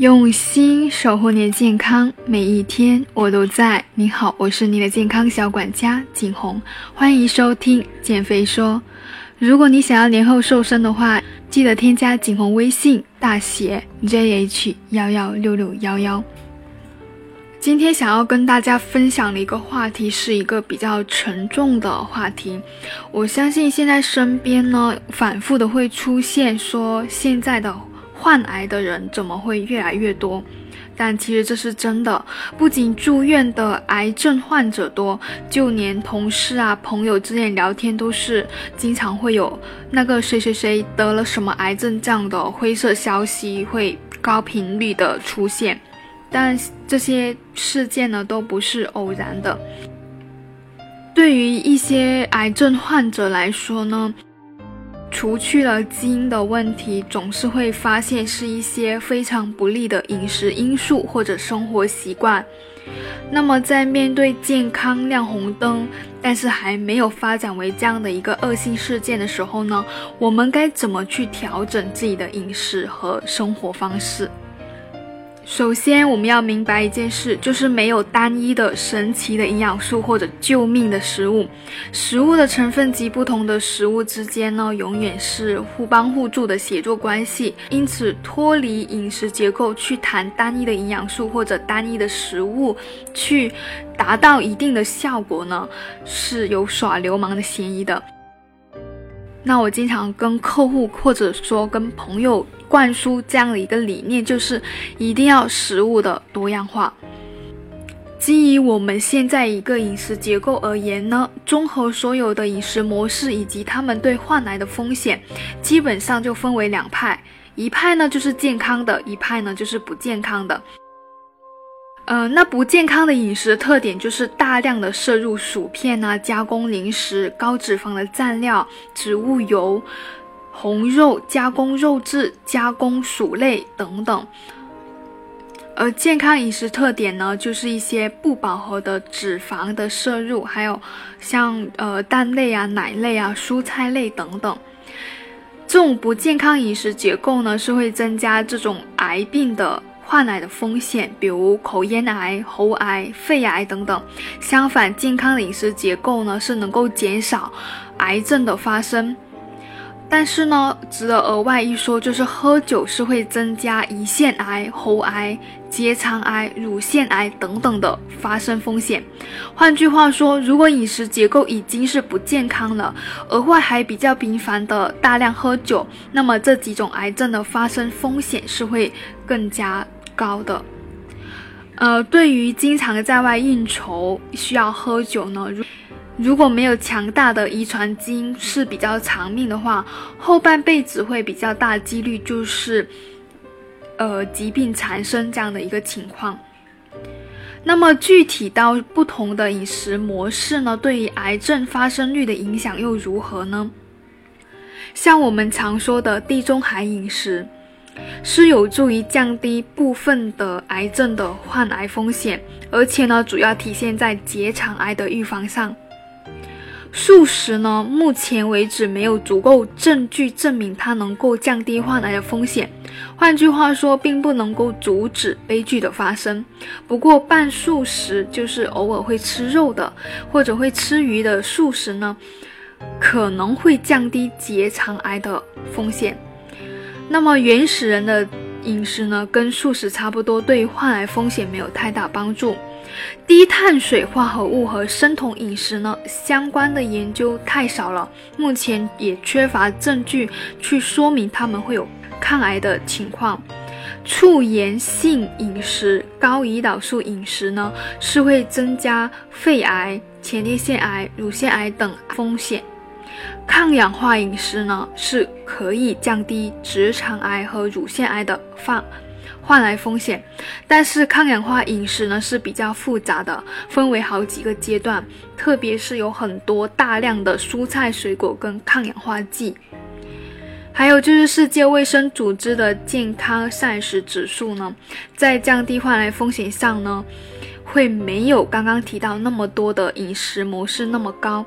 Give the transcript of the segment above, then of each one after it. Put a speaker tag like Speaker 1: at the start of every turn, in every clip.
Speaker 1: 用心守护你的健康，每一天我都在。你好，我是你的健康小管家景红，欢迎收听减肥说。如果你想要年后瘦身的话，记得添加景红微信大写 JH 幺幺六六幺幺。今天想要跟大家分享的一个话题是一个比较沉重的话题。我相信现在身边呢，反复的会出现说现在的。患癌的人怎么会越来越多？但其实这是真的，不仅住院的癌症患者多，就连同事啊、朋友之间聊天都是经常会有那个谁谁谁得了什么癌症这样的灰色消息会高频率的出现。但这些事件呢都不是偶然的。对于一些癌症患者来说呢。除去了基因的问题，总是会发现是一些非常不利的饮食因素或者生活习惯。那么，在面对健康亮红灯，但是还没有发展为这样的一个恶性事件的时候呢，我们该怎么去调整自己的饮食和生活方式？首先，我们要明白一件事，就是没有单一的神奇的营养素或者救命的食物。食物的成分及不同的食物之间呢，永远是互帮互助的协作关系。因此，脱离饮食结构去谈单一的营养素或者单一的食物，去达到一定的效果呢，是有耍流氓的嫌疑的。那我经常跟客户或者说跟朋友。灌输这样的一个理念，就是一定要食物的多样化。基于我们现在一个饮食结构而言呢，综合所有的饮食模式以及他们对患癌的风险，基本上就分为两派，一派呢就是健康的，一派呢就是不健康的。嗯，那不健康的饮食特点就是大量的摄入薯片啊、加工零食、高脂肪的蘸料、植物油。红肉、加工肉质、加工薯类等等，而健康饮食特点呢，就是一些不饱和的脂肪的摄入，还有像呃蛋类啊、奶类啊、蔬菜类等等。这种不健康饮食结构呢，是会增加这种癌病的患癌的风险，比如口咽癌、喉癌、肺癌等等。相反，健康的饮食结构呢，是能够减少癌症的发生。但是呢，值得额外一说，就是喝酒是会增加胰腺癌、喉癌、结肠癌、乳腺癌等等的发生风险。换句话说，如果饮食结构已经是不健康了，额外还比较频繁的大量喝酒，那么这几种癌症的发生风险是会更加高的。呃，对于经常在外应酬需要喝酒呢，如如果没有强大的遗传基因是比较长命的话，后半辈子会比较大几率就是，呃，疾病缠身这样的一个情况。那么具体到不同的饮食模式呢，对于癌症发生率的影响又如何呢？像我们常说的地中海饮食，是有助于降低部分的癌症的患癌风险，而且呢，主要体现在结肠癌的预防上。素食呢，目前为止没有足够证据证明它能够降低患癌的风险。换句话说，并不能够阻止悲剧的发生。不过，半素食就是偶尔会吃肉的，或者会吃鱼的素食呢，可能会降低结肠癌的风险。那么，原始人的饮食呢，跟素食差不多，对患癌风险没有太大帮助。低碳水化合物和生酮饮食呢，相关的研究太少了，目前也缺乏证据去说明它们会有抗癌的情况。促炎性饮食、高胰岛素饮食呢，是会增加肺癌、前列腺癌、乳腺癌等风险。抗氧化饮食呢，是可以降低直肠癌和乳腺癌的发。患癌风险，但是抗氧化饮食呢是比较复杂的，分为好几个阶段，特别是有很多大量的蔬菜水果跟抗氧化剂，还有就是世界卫生组织的健康膳食指数呢，在降低患癌风险上呢，会没有刚刚提到那么多的饮食模式那么高。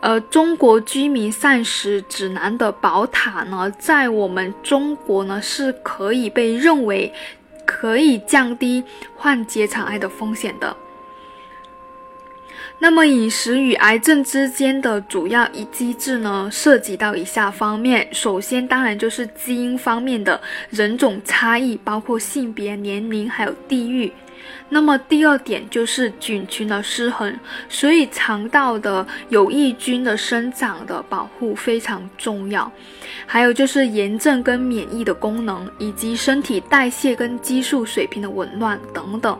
Speaker 1: 呃，中国居民膳食指南的宝塔呢，在我们中国呢是可以被认为可以降低患结肠癌的风险的。那么，饮食与癌症之间的主要一机制呢，涉及到以下方面。首先，当然就是基因方面的人种差异，包括性别、年龄还有地域。那么第二点就是菌群的失衡，所以肠道的有益菌的生长的保护非常重要。还有就是炎症跟免疫的功能，以及身体代谢跟激素水平的紊乱等等。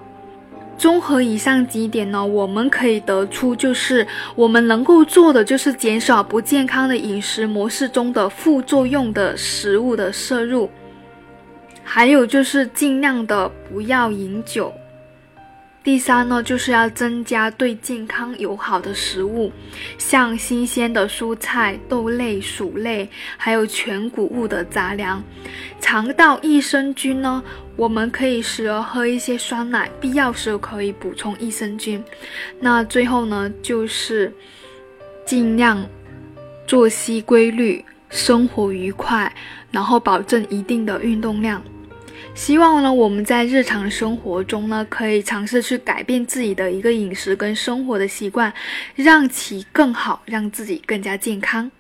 Speaker 1: 综合以上几点呢，我们可以得出，就是我们能够做的就是减少不健康的饮食模式中的副作用的食物的摄入，还有就是尽量的不要饮酒。第三呢，就是要增加对健康友好的食物，像新鲜的蔬菜、豆类、薯类，还有全谷物的杂粮。肠道益生菌呢，我们可以时而喝一些酸奶，必要时可以补充益生菌。那最后呢，就是尽量作息规律，生活愉快，然后保证一定的运动量。希望呢，我们在日常生活中呢，可以尝试去改变自己的一个饮食跟生活的习惯，让其更好，让自己更加健康。